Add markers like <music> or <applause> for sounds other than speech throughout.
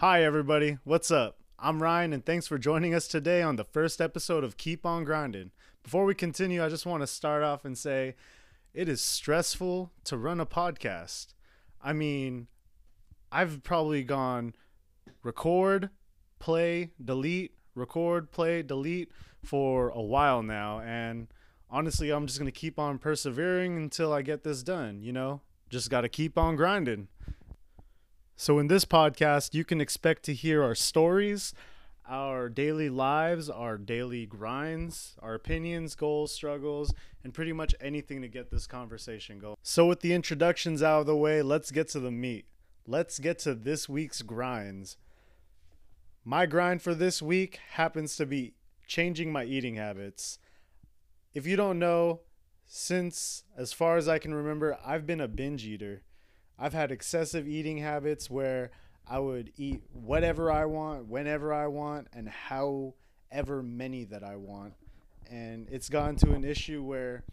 Hi, everybody. What's up? I'm Ryan, and thanks for joining us today on the first episode of Keep On Grinding. Before we continue, I just want to start off and say it is stressful to run a podcast. I mean, I've probably gone record, play, delete, record, play, delete for a while now. And honestly, I'm just going to keep on persevering until I get this done, you know? Just got to keep on grinding. So, in this podcast, you can expect to hear our stories, our daily lives, our daily grinds, our opinions, goals, struggles, and pretty much anything to get this conversation going. So, with the introductions out of the way, let's get to the meat. Let's get to this week's grinds. My grind for this week happens to be changing my eating habits. If you don't know, since as far as I can remember, I've been a binge eater. I've had excessive eating habits where I would eat whatever I want, whenever I want, and however many that I want. And it's gotten to an issue where,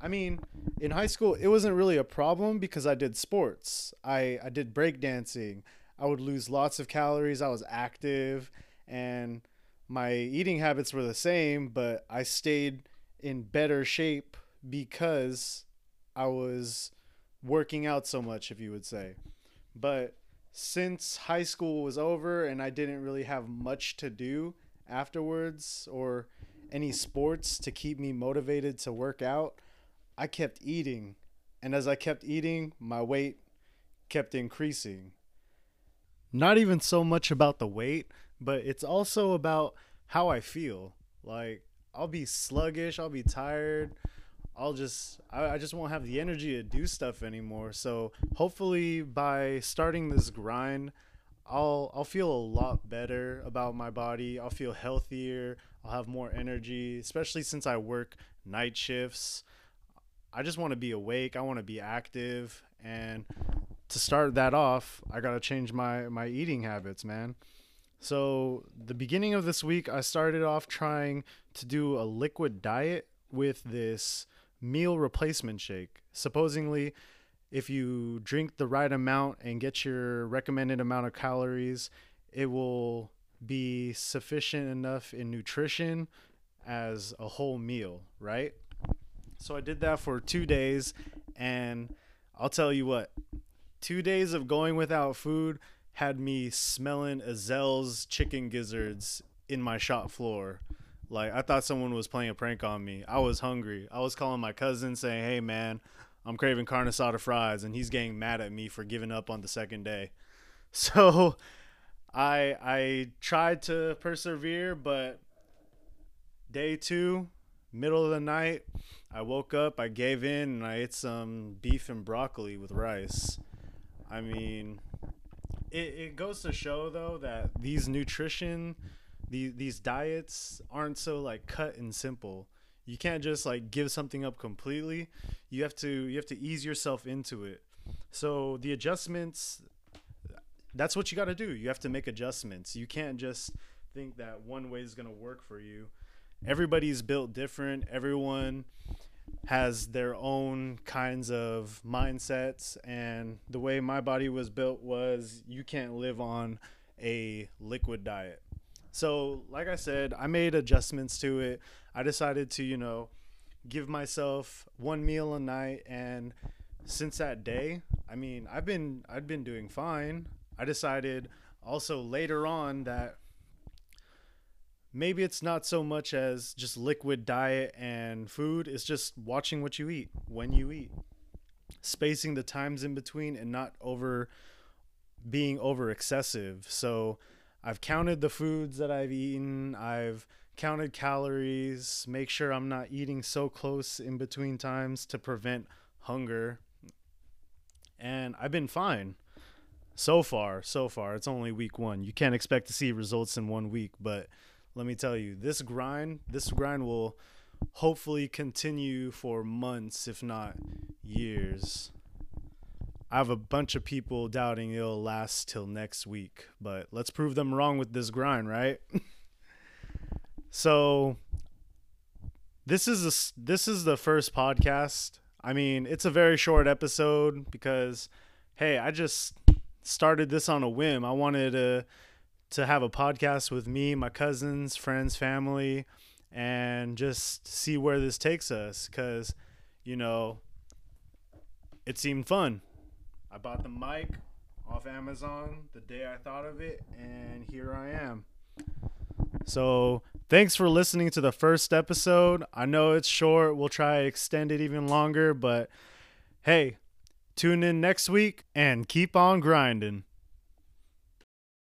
I mean, in high school, it wasn't really a problem because I did sports. I, I did breakdancing. I would lose lots of calories. I was active and my eating habits were the same, but I stayed in better shape because I was working out so much, if you would say. But since high school was over and I didn't really have much to do afterwards or any sports to keep me motivated to work out, I kept eating. And as I kept eating, my weight kept increasing. Not even so much about the weight, but it's also about how I feel. Like, I'll be sluggish, I'll be tired. I'll just I, I just won't have the energy to do stuff anymore. So hopefully by starting this grind, I'll I'll feel a lot better about my body. I'll feel healthier. I'll have more energy, especially since I work night shifts. I just want to be awake. I want to be active and to start that off, I got to change my my eating habits, man. So, the beginning of this week, I started off trying to do a liquid diet with this meal replacement shake. Supposedly, if you drink the right amount and get your recommended amount of calories, it will be sufficient enough in nutrition as a whole meal, right? So I did that for two days, and I'll tell you what, two days of going without food had me smelling Azel's chicken gizzards in my shop floor. Like I thought someone was playing a prank on me. I was hungry. I was calling my cousin saying, "Hey man, I'm craving carne asada fries," and he's getting mad at me for giving up on the second day. <laughs> So I I tried to persevere, but day two, middle of the night, I woke up, I gave in, and I ate some beef and broccoli with rice. I mean, it, it goes to show though that these nutrition these these diets aren't so like cut and simple. You can't just like give something up completely. You have to you have to ease yourself into it. So the adjustments that's what you got to do. You have to make adjustments. You can't just think that one way is going to work for you. Everybody's built different. Everyone has their own kinds of mindsets and the way my body was built was you can't live on a liquid diet so, like I said, I made adjustments to it. I decided to, you know, give myself one meal a night and since that day, I mean, I've been I've been doing fine. I decided also later on that maybe it's not so much as just liquid diet and food, it's just watching what you eat, when you eat. Spacing the times in between and not over being over excessive. So I've counted the foods that I've eaten. I've counted calories, make sure I'm not eating so close in between times to prevent hunger. And I've been fine. So far, so far. It's only week 1. You can't expect to see results in 1 week, but let me tell you, this grind, this grind will hopefully continue for months if not years. I have a bunch of people doubting it'll last till next week, but let's prove them wrong with this grind, right? <laughs> so this is a, this is the first podcast. I mean, it's a very short episode because hey, I just started this on a whim. I wanted to to have a podcast with me, my cousins, friends, family, and just see where this takes us. Because, you know, it seemed fun. I bought the mic off Amazon the day I thought of it, and here I am. So, thanks for listening to the first episode. I know it's short. We'll try to extend it even longer, but hey, tune in next week and keep on grinding.